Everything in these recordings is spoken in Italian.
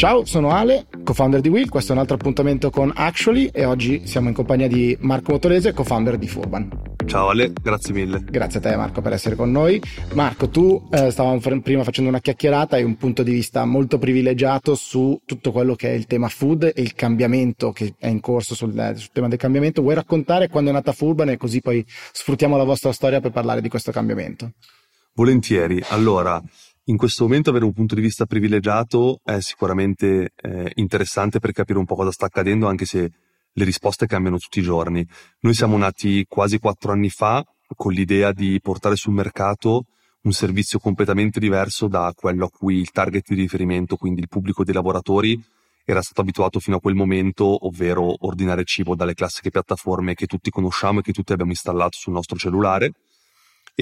Ciao, sono Ale, co-founder di Will, questo è un altro appuntamento con Actually e oggi siamo in compagnia di Marco Motorese, co-founder di Furban. Ciao Ale, grazie mille. Grazie a te Marco per essere con noi. Marco, tu eh, stavamo prima facendo una chiacchierata, hai un punto di vista molto privilegiato su tutto quello che è il tema food e il cambiamento che è in corso sul, sul tema del cambiamento. Vuoi raccontare quando è nata Furban e così poi sfruttiamo la vostra storia per parlare di questo cambiamento? Volentieri. Allora, in questo momento avere un punto di vista privilegiato è sicuramente eh, interessante per capire un po' cosa sta accadendo, anche se le risposte cambiano tutti i giorni. Noi siamo nati quasi quattro anni fa con l'idea di portare sul mercato un servizio completamente diverso da quello a cui il target di riferimento, quindi il pubblico dei lavoratori, era stato abituato fino a quel momento, ovvero ordinare cibo dalle classiche piattaforme che tutti conosciamo e che tutti abbiamo installato sul nostro cellulare.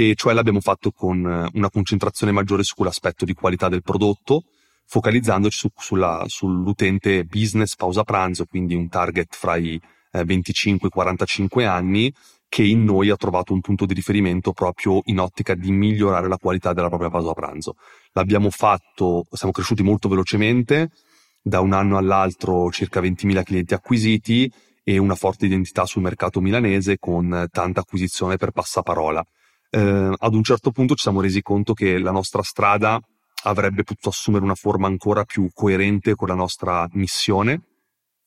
E cioè l'abbiamo fatto con una concentrazione maggiore sull'aspetto di qualità del prodotto, focalizzandoci su, sulla, sull'utente business pausa pranzo, quindi un target fra i eh, 25 e 45 anni, che in noi ha trovato un punto di riferimento proprio in ottica di migliorare la qualità della propria pausa pranzo. L'abbiamo fatto, siamo cresciuti molto velocemente, da un anno all'altro circa 20.000 clienti acquisiti e una forte identità sul mercato milanese con tanta acquisizione per passaparola. Eh, ad un certo punto ci siamo resi conto che la nostra strada avrebbe potuto assumere una forma ancora più coerente con la nostra missione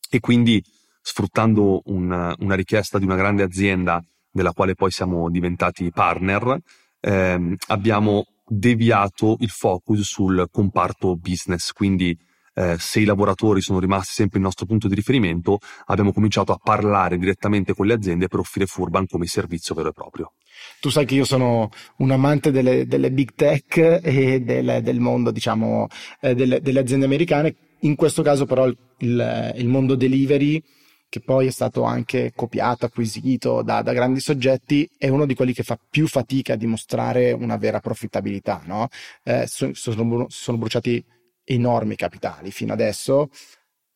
e quindi sfruttando un, una richiesta di una grande azienda della quale poi siamo diventati partner, ehm, abbiamo deviato il focus sul comparto business, quindi eh, se i lavoratori sono rimasti sempre il nostro punto di riferimento, abbiamo cominciato a parlare direttamente con le aziende per offrire Furban come servizio vero e proprio. Tu sai che io sono un amante delle, delle big tech e del, del mondo, diciamo, eh, delle, delle, aziende americane. In questo caso, però, il, il, mondo delivery, che poi è stato anche copiato, acquisito da, da, grandi soggetti, è uno di quelli che fa più fatica a dimostrare una vera profittabilità. No? Eh, sono, sono bruciati enormi capitali fino adesso.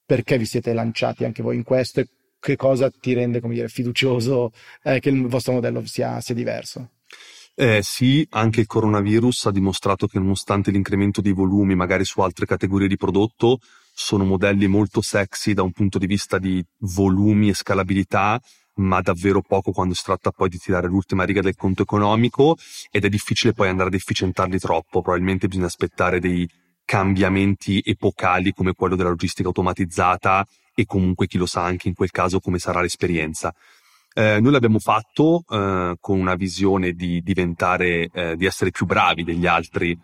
Perché vi siete lanciati anche voi in questo e che cosa ti rende, come dire, fiducioso eh, che il vostro modello sia, sia diverso? Eh, sì, anche il coronavirus ha dimostrato che nonostante l'incremento dei volumi, magari su altre categorie di prodotto, sono modelli molto sexy da un punto di vista di volumi e scalabilità, ma davvero poco quando si tratta poi di tirare l'ultima riga del conto economico ed è difficile poi andare ad efficientarli troppo. Probabilmente bisogna aspettare dei cambiamenti epocali come quello della logistica automatizzata e comunque chi lo sa anche in quel caso come sarà l'esperienza. Eh, noi l'abbiamo fatto eh, con una visione di diventare, eh, di essere più bravi degli altri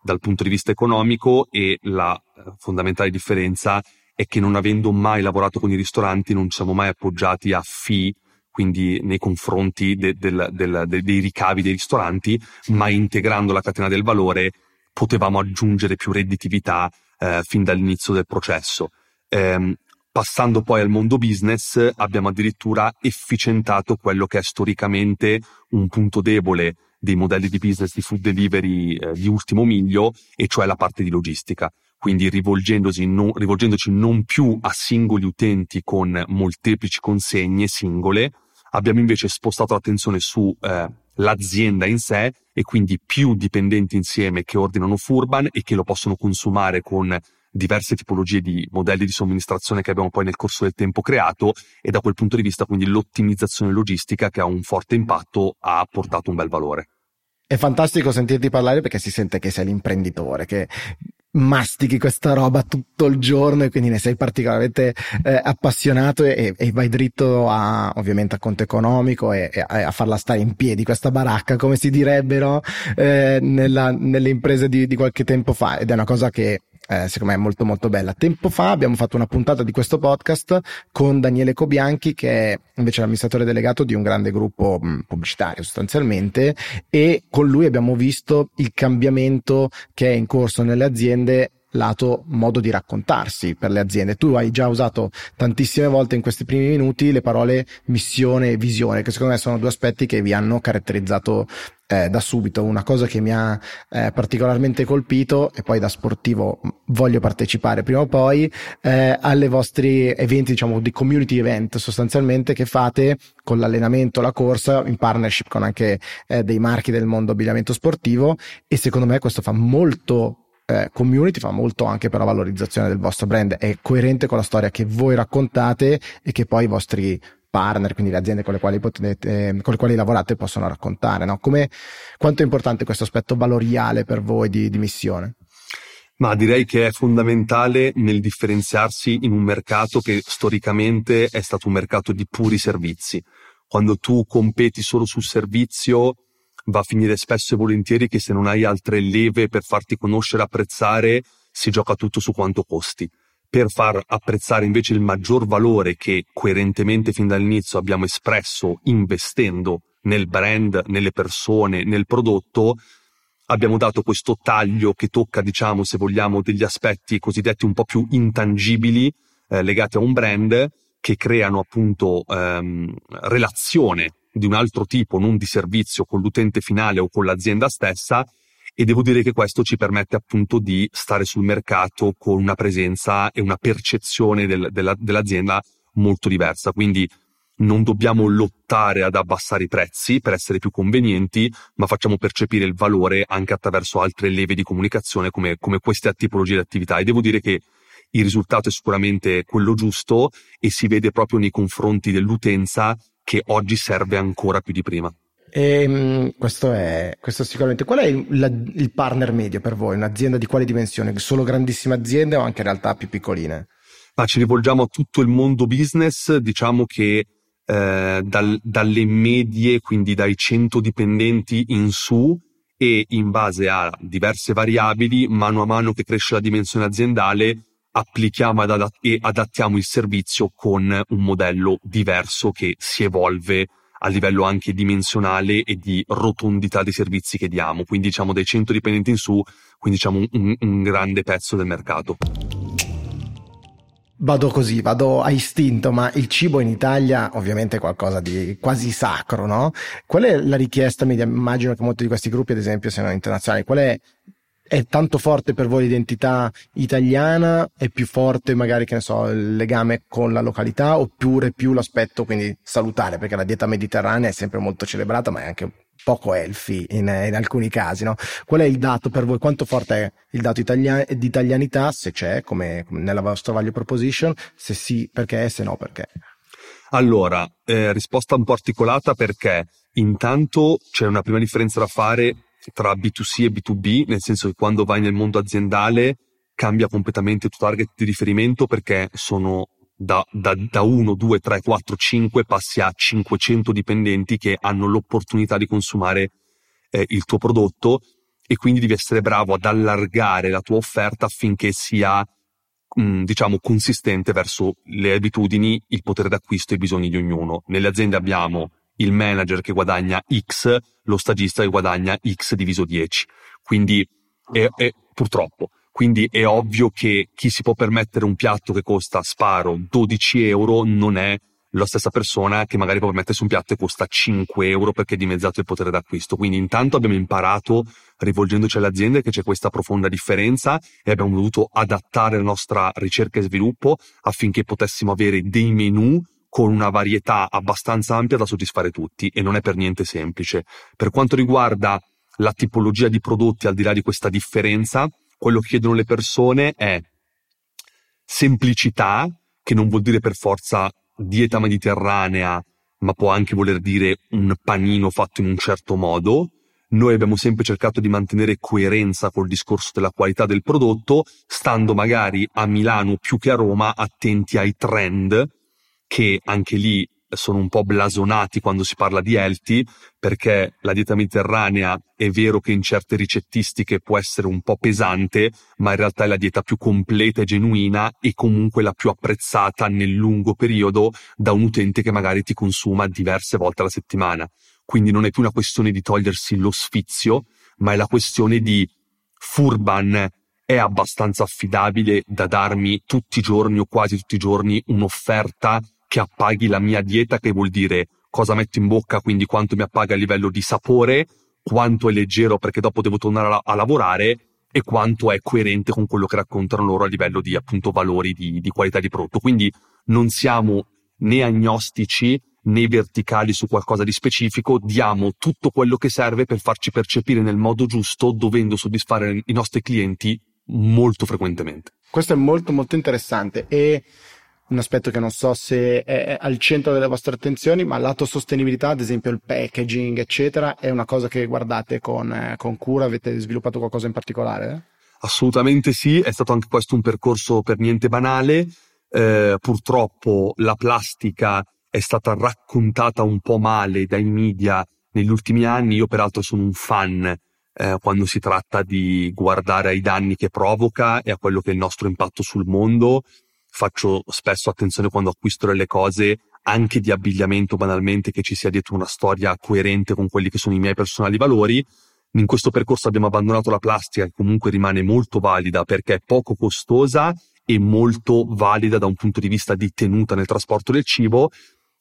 dal punto di vista economico e la eh, fondamentale differenza è che non avendo mai lavorato con i ristoranti non ci siamo mai appoggiati a fee, quindi nei confronti de, del, del, de, dei ricavi dei ristoranti, ma integrando la catena del valore potevamo aggiungere più redditività eh, fin dall'inizio del processo. Eh, Passando poi al mondo business, abbiamo addirittura efficientato quello che è storicamente un punto debole dei modelli di business di food delivery eh, di ultimo miglio, e cioè la parte di logistica. Quindi non, rivolgendoci non più a singoli utenti con molteplici consegne singole, abbiamo invece spostato l'attenzione su eh, in sé e quindi più dipendenti insieme che ordinano Furban e che lo possono consumare con diverse tipologie di modelli di somministrazione che abbiamo poi nel corso del tempo creato e da quel punto di vista quindi l'ottimizzazione logistica che ha un forte impatto ha portato un bel valore. È fantastico sentirti parlare perché si sente che sei l'imprenditore, che mastichi questa roba tutto il giorno e quindi ne sei particolarmente eh, appassionato e, e, vai dritto a, ovviamente a conto economico e, e a farla stare in piedi questa baracca, come si direbbero eh, nella, nelle imprese di, di qualche tempo fa ed è una cosa che eh, secondo me è molto molto bella. Tempo fa abbiamo fatto una puntata di questo podcast con Daniele Cobianchi che è invece l'amministratore delegato di un grande gruppo mh, pubblicitario sostanzialmente e con lui abbiamo visto il cambiamento che è in corso nelle aziende lato modo di raccontarsi per le aziende. Tu hai già usato tantissime volte in questi primi minuti le parole missione e visione, che secondo me sono due aspetti che vi hanno caratterizzato eh, da subito. Una cosa che mi ha eh, particolarmente colpito e poi da sportivo voglio partecipare prima o poi eh, alle vostri eventi, diciamo di community event sostanzialmente che fate con l'allenamento, la corsa in partnership con anche eh, dei marchi del mondo abbigliamento sportivo e secondo me questo fa molto eh, community, fa molto anche per la valorizzazione del vostro brand, è coerente con la storia che voi raccontate e che poi i vostri partner, quindi le aziende con le quali, potete, con le quali lavorate possono raccontare. No? Come, quanto è importante questo aspetto valoriale per voi di, di missione? Ma direi che è fondamentale nel differenziarsi in un mercato che storicamente è stato un mercato di puri servizi. Quando tu competi solo sul servizio, va a finire spesso e volentieri che se non hai altre leve per farti conoscere apprezzare, si gioca tutto su quanto costi. Per far apprezzare invece il maggior valore che coerentemente fin dall'inizio abbiamo espresso investendo nel brand, nelle persone, nel prodotto, abbiamo dato questo taglio che tocca, diciamo, se vogliamo, degli aspetti cosiddetti un po' più intangibili eh, legati a un brand che creano appunto ehm, relazione di un altro tipo, non di servizio con l'utente finale o con l'azienda stessa e devo dire che questo ci permette appunto di stare sul mercato con una presenza e una percezione del, della, dell'azienda molto diversa. Quindi non dobbiamo lottare ad abbassare i prezzi per essere più convenienti, ma facciamo percepire il valore anche attraverso altre leve di comunicazione come, come queste tipologie di attività. E devo dire che il risultato è sicuramente quello giusto e si vede proprio nei confronti dell'utenza che oggi serve ancora più di prima. E, ehm, questo, è, questo sicuramente. Qual è il, la, il, partner medio per voi? Un'azienda di quale dimensione? Solo grandissime aziende o anche in realtà più piccoline? Ma ci rivolgiamo a tutto il mondo business, diciamo che eh, dal, dalle medie, quindi dai 100 dipendenti in su e in base a diverse variabili, mano a mano che cresce la dimensione aziendale, applichiamo adatt- e adattiamo il servizio con un modello diverso che si evolve a livello anche dimensionale e di rotondità dei servizi che diamo. Quindi diciamo dai 100 dipendenti in su, quindi diciamo un, un grande pezzo del mercato. Vado così, vado a istinto, ma il cibo in Italia ovviamente è qualcosa di quasi sacro, no? Qual è la richiesta media? Immagino che molti di questi gruppi, ad esempio, siano internazionali. Qual è è tanto forte per voi l'identità italiana? È più forte magari, che ne so, il legame con la località oppure più l'aspetto quindi salutare? Perché la dieta mediterranea è sempre molto celebrata, ma è anche poco elfi in, in alcuni casi, no? Qual è il dato per voi? Quanto forte è il dato italian- di italianità, se c'è, come nella vostra value proposition? Se sì, perché? Se no, perché? Allora, eh, risposta un po' articolata perché intanto c'è una prima differenza da fare tra B2C e B2B, nel senso che quando vai nel mondo aziendale cambia completamente il tuo target di riferimento perché sono da, da, da 1, 2, 3, 4, 5 passi a 500 dipendenti che hanno l'opportunità di consumare eh, il tuo prodotto e quindi devi essere bravo ad allargare la tua offerta affinché sia mm, diciamo consistente verso le abitudini, il potere d'acquisto e i bisogni di ognuno. Nelle aziende abbiamo il manager che guadagna X, lo stagista che guadagna X diviso 10. Quindi è, è, purtroppo. Quindi è ovvio che chi si può permettere un piatto che costa, sparo, 12 euro non è la stessa persona che magari può permettersi un piatto che costa 5 euro perché è dimezzato il potere d'acquisto. Quindi intanto abbiamo imparato, rivolgendoci alle aziende, che c'è questa profonda differenza e abbiamo dovuto adattare la nostra ricerca e sviluppo affinché potessimo avere dei menu con una varietà abbastanza ampia da soddisfare tutti e non è per niente semplice. Per quanto riguarda la tipologia di prodotti, al di là di questa differenza, quello che chiedono le persone è semplicità, che non vuol dire per forza dieta mediterranea, ma può anche voler dire un panino fatto in un certo modo. Noi abbiamo sempre cercato di mantenere coerenza col discorso della qualità del prodotto, stando magari a Milano più che a Roma attenti ai trend che anche lì sono un po' blasonati quando si parla di healthy, perché la dieta mediterranea è vero che in certe ricettistiche può essere un po' pesante, ma in realtà è la dieta più completa e genuina e comunque la più apprezzata nel lungo periodo da un utente che magari ti consuma diverse volte alla settimana. Quindi non è più una questione di togliersi lo sfizio, ma è la questione di Furban è abbastanza affidabile da darmi tutti i giorni o quasi tutti i giorni un'offerta che appaghi la mia dieta, che vuol dire cosa metto in bocca, quindi quanto mi appaga a livello di sapore, quanto è leggero perché dopo devo tornare a, a lavorare e quanto è coerente con quello che raccontano loro a livello di appunto valori di, di qualità di prodotto. Quindi non siamo né agnostici né verticali su qualcosa di specifico, diamo tutto quello che serve per farci percepire nel modo giusto, dovendo soddisfare i nostri clienti molto frequentemente. Questo è molto molto interessante e un aspetto che non so se è al centro delle vostre attenzioni, ma lato sostenibilità, ad esempio il packaging, eccetera, è una cosa che guardate con, eh, con cura, avete sviluppato qualcosa in particolare? Assolutamente sì, è stato anche questo un percorso per niente banale. Eh, purtroppo la plastica è stata raccontata un po' male dai media negli ultimi anni. Io peraltro sono un fan eh, quando si tratta di guardare ai danni che provoca e a quello che è il nostro impatto sul mondo faccio spesso attenzione quando acquisto delle cose anche di abbigliamento banalmente che ci sia dietro una storia coerente con quelli che sono i miei personali valori. In questo percorso abbiamo abbandonato la plastica che comunque rimane molto valida perché è poco costosa e molto valida da un punto di vista di tenuta nel trasporto del cibo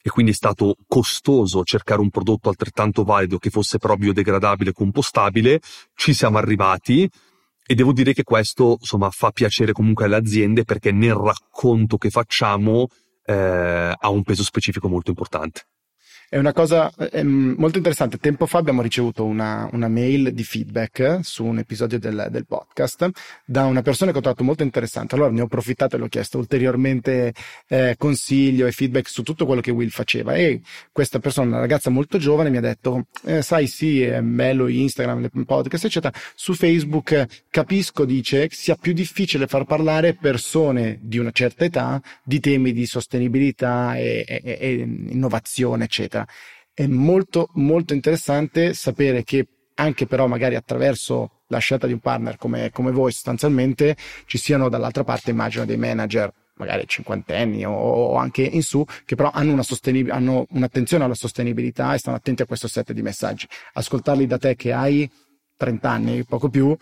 e quindi è stato costoso cercare un prodotto altrettanto valido che fosse però biodegradabile e compostabile. Ci siamo arrivati, e devo dire che questo, insomma, fa piacere comunque alle aziende perché nel racconto che facciamo eh, ha un peso specifico molto importante. È una cosa è molto interessante. Tempo fa abbiamo ricevuto una, una mail di feedback su un episodio del, del, podcast da una persona che ho trovato molto interessante. Allora ne ho approfittato e le ho chiesto ulteriormente eh, consiglio e feedback su tutto quello che Will faceva. E questa persona, una ragazza molto giovane, mi ha detto: eh, Sai, sì, è bello Instagram, podcast, eccetera. Su Facebook capisco, dice, sia più difficile far parlare persone di una certa età di temi di sostenibilità e, e, e innovazione, eccetera eccetera. È molto, molto interessante sapere che anche però magari attraverso la scelta di un partner come, come voi sostanzialmente ci siano dall'altra parte immagino dei manager magari cinquantenni o, o, anche in su, che però hanno, una sostenib- hanno un'attenzione alla sostenibilità e stanno attenti a questo set di messaggi. Ascoltarli da te che hai 30 anni, poco più,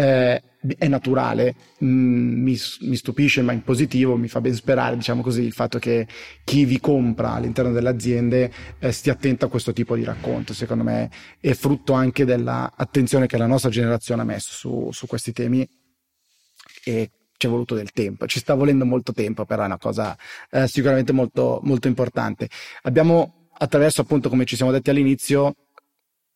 eh, è naturale, mm, mi, mi, stupisce ma in positivo, mi fa ben sperare diciamo così il fatto che chi vi compra all'interno delle aziende eh, stia attento a questo tipo di racconto, secondo me è frutto anche dell'attenzione che la nostra generazione ha messo su, su questi temi e ci è voluto del tempo, ci sta volendo molto tempo, però è una cosa eh, sicuramente molto, molto importante. Abbiamo attraverso appunto come ci siamo detti all'inizio,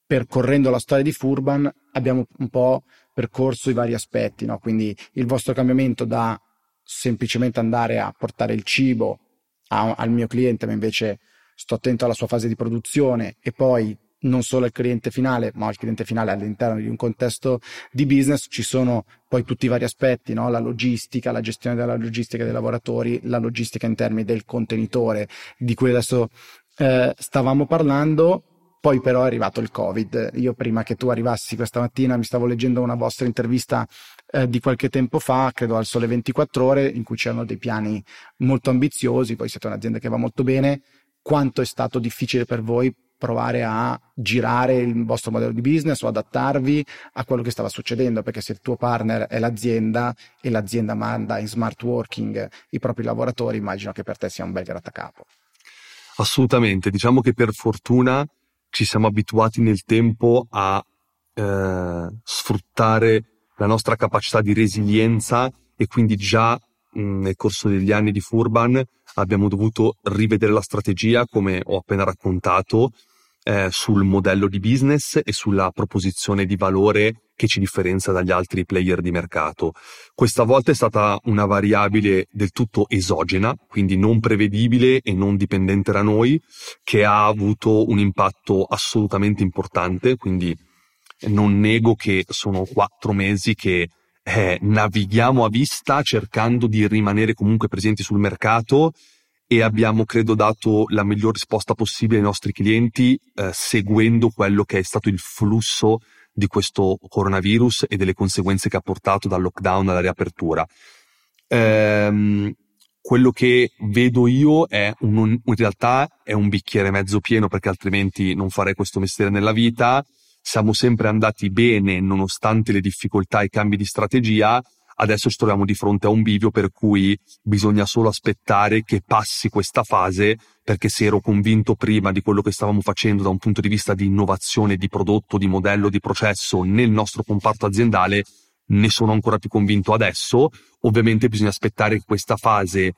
percorrendo la storia di Furban, abbiamo un po' percorso i vari aspetti, no? quindi il vostro cambiamento da semplicemente andare a portare il cibo a, al mio cliente, ma invece sto attento alla sua fase di produzione e poi non solo al cliente finale, ma al cliente finale all'interno di un contesto di business, ci sono poi tutti i vari aspetti, no? la logistica, la gestione della logistica dei lavoratori, la logistica in termini del contenitore, di cui adesso eh, stavamo parlando, poi però è arrivato il Covid. Io prima che tu arrivassi questa mattina mi stavo leggendo una vostra intervista eh, di qualche tempo fa, credo al Sole 24 ore, in cui c'erano dei piani molto ambiziosi, poi siete un'azienda che va molto bene. Quanto è stato difficile per voi provare a girare il vostro modello di business o adattarvi a quello che stava succedendo, perché se il tuo partner è l'azienda e l'azienda manda in smart working i propri lavoratori, immagino che per te sia un bel grattacapo. Assolutamente, diciamo che per fortuna ci siamo abituati nel tempo a eh, sfruttare la nostra capacità di resilienza e quindi già mh, nel corso degli anni di Furban abbiamo dovuto rivedere la strategia, come ho appena raccontato, eh, sul modello di business e sulla proposizione di valore che ci differenzia dagli altri player di mercato. Questa volta è stata una variabile del tutto esogena, quindi non prevedibile e non dipendente da noi, che ha avuto un impatto assolutamente importante, quindi non nego che sono quattro mesi che eh, navighiamo a vista cercando di rimanere comunque presenti sul mercato e abbiamo credo dato la miglior risposta possibile ai nostri clienti eh, seguendo quello che è stato il flusso di questo coronavirus e delle conseguenze che ha portato dal lockdown alla riapertura. Ehm, quello che vedo io è un, in realtà è un bicchiere mezzo pieno perché altrimenti non farei questo mestiere nella vita. Siamo sempre andati bene nonostante le difficoltà e i cambi di strategia Adesso ci troviamo di fronte a un bivio per cui bisogna solo aspettare che passi questa fase perché se ero convinto prima di quello che stavamo facendo da un punto di vista di innovazione, di prodotto, di modello, di processo nel nostro comparto aziendale, ne sono ancora più convinto adesso. Ovviamente bisogna aspettare che questa fase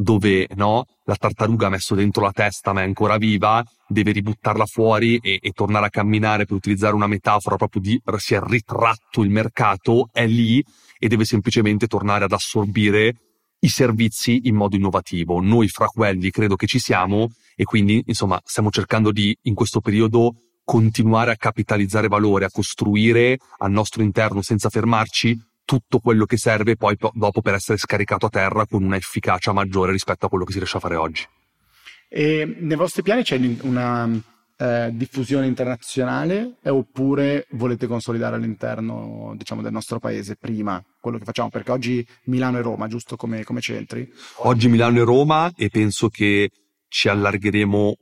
dove no, la tartaruga ha messo dentro la testa ma è ancora viva, deve ributtarla fuori e, e, tornare a camminare per utilizzare una metafora proprio di si è ritratto il mercato, è lì e deve semplicemente tornare ad assorbire i servizi in modo innovativo. Noi fra quelli credo che ci siamo e quindi insomma stiamo cercando di in questo periodo continuare a capitalizzare valore, a costruire al nostro interno senza fermarci tutto quello che serve poi dopo per essere scaricato a terra con una efficacia maggiore rispetto a quello che si riesce a fare oggi. E nei vostri piani c'è una eh, diffusione internazionale eh, oppure volete consolidare all'interno diciamo, del nostro paese prima quello che facciamo? Perché oggi Milano e Roma, giusto come, come centri? Oggi Milano e Roma e penso che ci allargheremo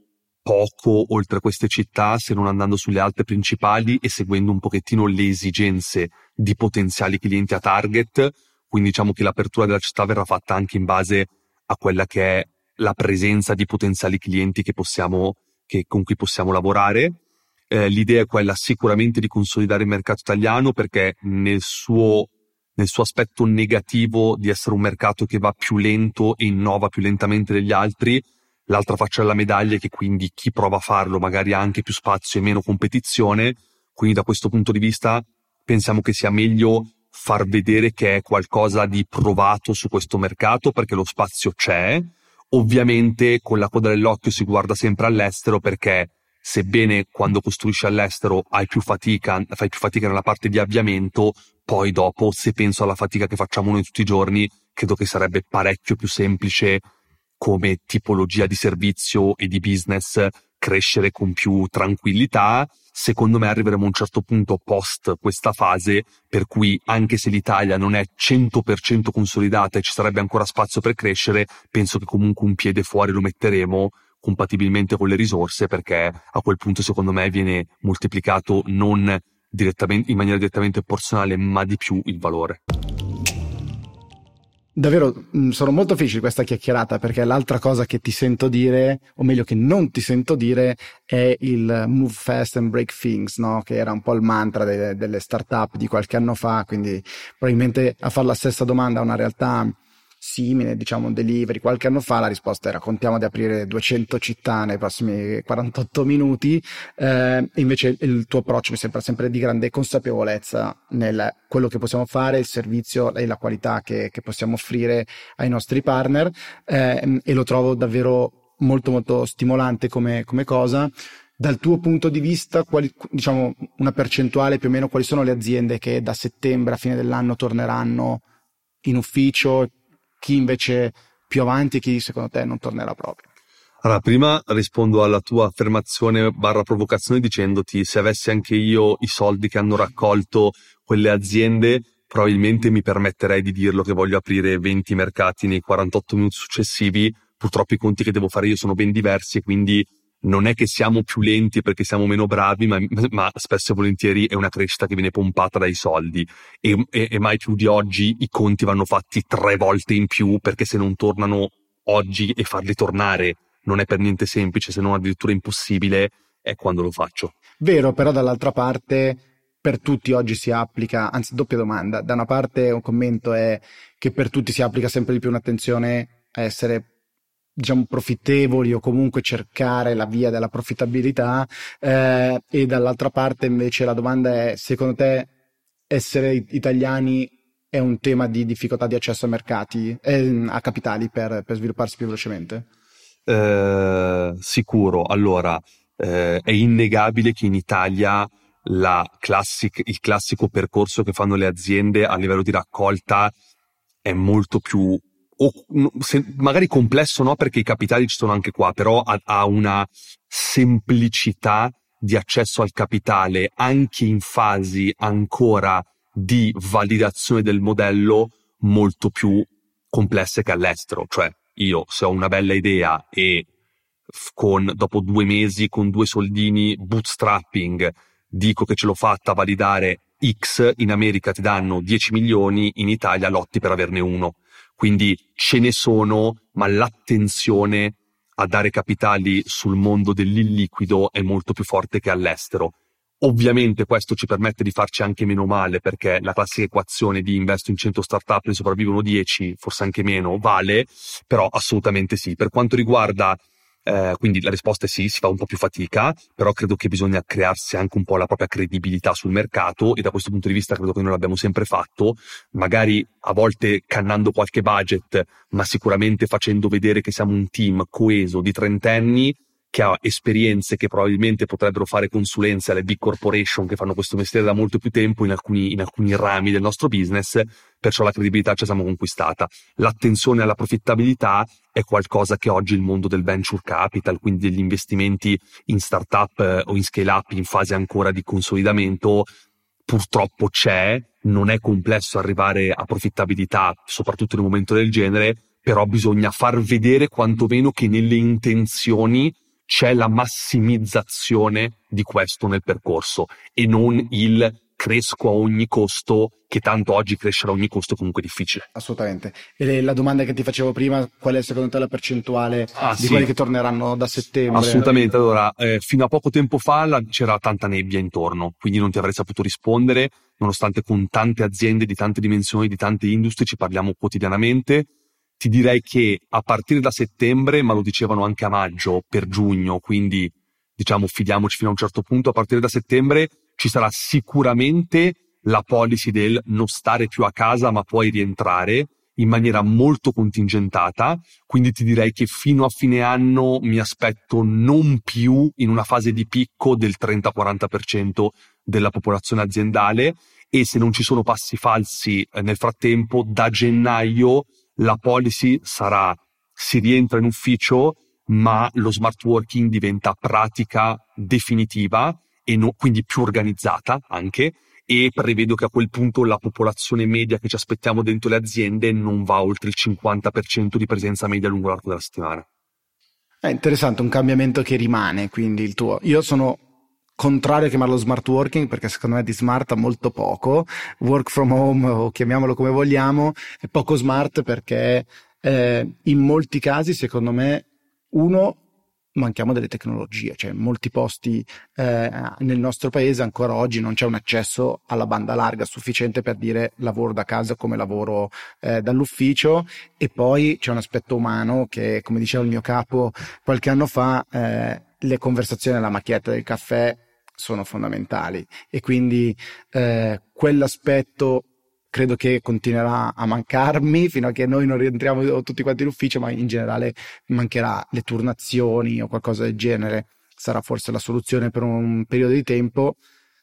poco oltre queste città se non andando sulle altre principali e seguendo un pochettino le esigenze di potenziali clienti a target. Quindi diciamo che l'apertura della città verrà fatta anche in base a quella che è la presenza di potenziali clienti che possiamo, che, con cui possiamo lavorare. Eh, l'idea è quella sicuramente di consolidare il mercato italiano perché nel suo, nel suo aspetto negativo di essere un mercato che va più lento e innova più lentamente degli altri, L'altra faccia della medaglia è che quindi chi prova a farlo magari ha anche più spazio e meno competizione, quindi da questo punto di vista pensiamo che sia meglio far vedere che è qualcosa di provato su questo mercato perché lo spazio c'è. Ovviamente con la coda dell'occhio si guarda sempre all'estero perché sebbene quando costruisci all'estero hai più fatica, fai più fatica nella parte di avviamento, poi dopo se penso alla fatica che facciamo noi tutti i giorni, credo che sarebbe parecchio più semplice come tipologia di servizio e di business crescere con più tranquillità. Secondo me arriveremo a un certo punto post questa fase per cui anche se l'Italia non è 100% consolidata e ci sarebbe ancora spazio per crescere, penso che comunque un piede fuori lo metteremo compatibilmente con le risorse perché a quel punto secondo me viene moltiplicato non direttamente, in maniera direttamente proporzionale ma di più il valore. Davvero mm, sono molto felice di questa chiacchierata perché l'altra cosa che ti sento dire, o meglio che non ti sento dire, è il move fast and break things, no? che era un po' il mantra de- delle startup di qualche anno fa, quindi probabilmente a fare la stessa domanda a una realtà simile, diciamo, delivery. Qualche anno fa la risposta era contiamo di aprire 200 città nei prossimi 48 minuti, eh, invece il tuo approccio mi sembra sempre di grande consapevolezza nel quello che possiamo fare, il servizio e la qualità che, che possiamo offrire ai nostri partner. Eh, e lo trovo davvero molto molto stimolante come, come cosa. Dal tuo punto di vista, quali, diciamo una percentuale più o meno, quali sono le aziende che da settembre a fine dell'anno torneranno in ufficio chi invece più avanti, chi secondo te non tornerà proprio? Allora, prima rispondo alla tua affermazione barra provocazione dicendoti se avessi anche io i soldi che hanno raccolto quelle aziende, probabilmente mi permetterei di dirlo che voglio aprire 20 mercati nei 48 minuti successivi. Purtroppo i conti che devo fare io sono ben diversi e quindi non è che siamo più lenti perché siamo meno bravi, ma, ma, spesso e volentieri è una crescita che viene pompata dai soldi e, e, e, mai più di oggi i conti vanno fatti tre volte in più perché se non tornano oggi e farli tornare non è per niente semplice, se non addirittura impossibile, è quando lo faccio. Vero, però dall'altra parte per tutti oggi si applica, anzi doppia domanda, da una parte un commento è che per tutti si applica sempre di più un'attenzione a essere diciamo profittevoli o comunque cercare la via della profittabilità eh, e dall'altra parte invece la domanda è secondo te essere italiani è un tema di difficoltà di accesso a mercati eh, a capitali per, per, svilupparsi più velocemente? Eh, sicuro allora eh, è innegabile che in Italia classic, il classico percorso che fanno le aziende a livello di raccolta è molto più o se, magari complesso no perché i capitali ci sono anche qua, però ha, ha una semplicità di accesso al capitale anche in fasi ancora di validazione del modello molto più complesse che all'estero. Cioè, io se ho una bella idea e con, dopo due mesi con due soldini bootstrapping dico che ce l'ho fatta validare X, in America ti danno 10 milioni, in Italia lotti per averne uno. Quindi ce ne sono, ma l'attenzione a dare capitali sul mondo dell'illiquido è molto più forte che all'estero. Ovviamente questo ci permette di farci anche meno male perché la classica equazione di investo in 100 startup ne sopravvivono 10, forse anche meno, vale, però assolutamente sì. Per quanto riguarda eh, quindi la risposta è sì, si fa un po' più fatica, però credo che bisogna crearsi anche un po' la propria credibilità sul mercato e da questo punto di vista credo che noi l'abbiamo sempre fatto, magari a volte cannando qualche budget, ma sicuramente facendo vedere che siamo un team coeso di trentenni che ha esperienze che probabilmente potrebbero fare consulenze alle big corporation che fanno questo mestiere da molto più tempo in alcuni, in alcuni rami del nostro business, perciò la credibilità la siamo conquistata. L'attenzione alla profittabilità è qualcosa che oggi il mondo del venture capital, quindi degli investimenti in startup eh, o in scale up in fase ancora di consolidamento, purtroppo c'è, non è complesso arrivare a profittabilità, soprattutto in un momento del genere, però bisogna far vedere quantomeno che nelle intenzioni c'è la massimizzazione di questo nel percorso e non il cresco a ogni costo, che tanto oggi crescere a ogni costo è comunque difficile. Assolutamente. E la domanda che ti facevo prima, qual è secondo te la percentuale ah, di sì. quelli che torneranno da settembre? Assolutamente. Allora, eh, fino a poco tempo fa la, c'era tanta nebbia intorno, quindi non ti avrei saputo rispondere, nonostante con tante aziende di tante dimensioni, di tante industrie ci parliamo quotidianamente ti direi che a partire da settembre, ma lo dicevano anche a maggio, per giugno, quindi diciamo fidiamoci fino a un certo punto, a partire da settembre ci sarà sicuramente la policy del non stare più a casa ma puoi rientrare in maniera molto contingentata, quindi ti direi che fino a fine anno mi aspetto non più in una fase di picco del 30-40% della popolazione aziendale e se non ci sono passi falsi eh, nel frattempo da gennaio la policy sarà si rientra in ufficio, ma lo smart working diventa pratica definitiva e no, quindi più organizzata anche e prevedo che a quel punto la popolazione media che ci aspettiamo dentro le aziende non va oltre il 50% di presenza media lungo l'arco della settimana. È interessante, un cambiamento che rimane, quindi il tuo. Io sono contrario a chiamarlo smart working perché secondo me di smart ha molto poco, work from home o chiamiamolo come vogliamo, è poco smart perché eh, in molti casi secondo me uno manchiamo delle tecnologie, cioè in molti posti eh, nel nostro paese ancora oggi non c'è un accesso alla banda larga sufficiente per dire lavoro da casa come lavoro eh, dall'ufficio. E poi c'è un aspetto umano che come diceva il mio capo qualche anno fa eh, le conversazioni alla macchietta del caffè sono fondamentali e quindi eh, quell'aspetto credo che continuerà a mancarmi fino a che noi non rientriamo tutti quanti in ufficio, ma in generale mancherà le turnazioni o qualcosa del genere. Sarà forse la soluzione per un periodo di tempo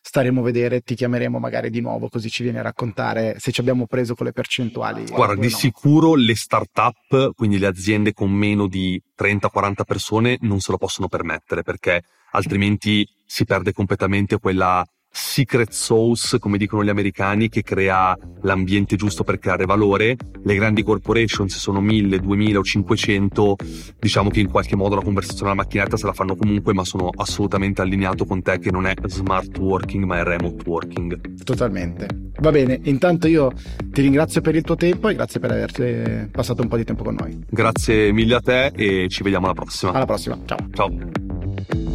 staremo a vedere, ti chiameremo magari di nuovo così ci vieni a raccontare se ci abbiamo preso con le percentuali. Guarda, di no. sicuro le start-up, quindi le aziende con meno di 30-40 persone, non se lo possono permettere perché altrimenti si perde completamente quella secret sauce, come dicono gli americani, che crea l'ambiente giusto per creare valore. Le grandi corporation, se sono 1000, 2000 o 500, diciamo che in qualche modo la conversazione alla macchinetta se la fanno comunque, ma sono assolutamente allineato con te che non è smart working, ma è remote working. Totalmente. Va bene, intanto io ti ringrazio per il tuo tempo e grazie per aver passato un po' di tempo con noi. Grazie mille a te e ci vediamo alla prossima. Alla prossima, ciao. Ciao.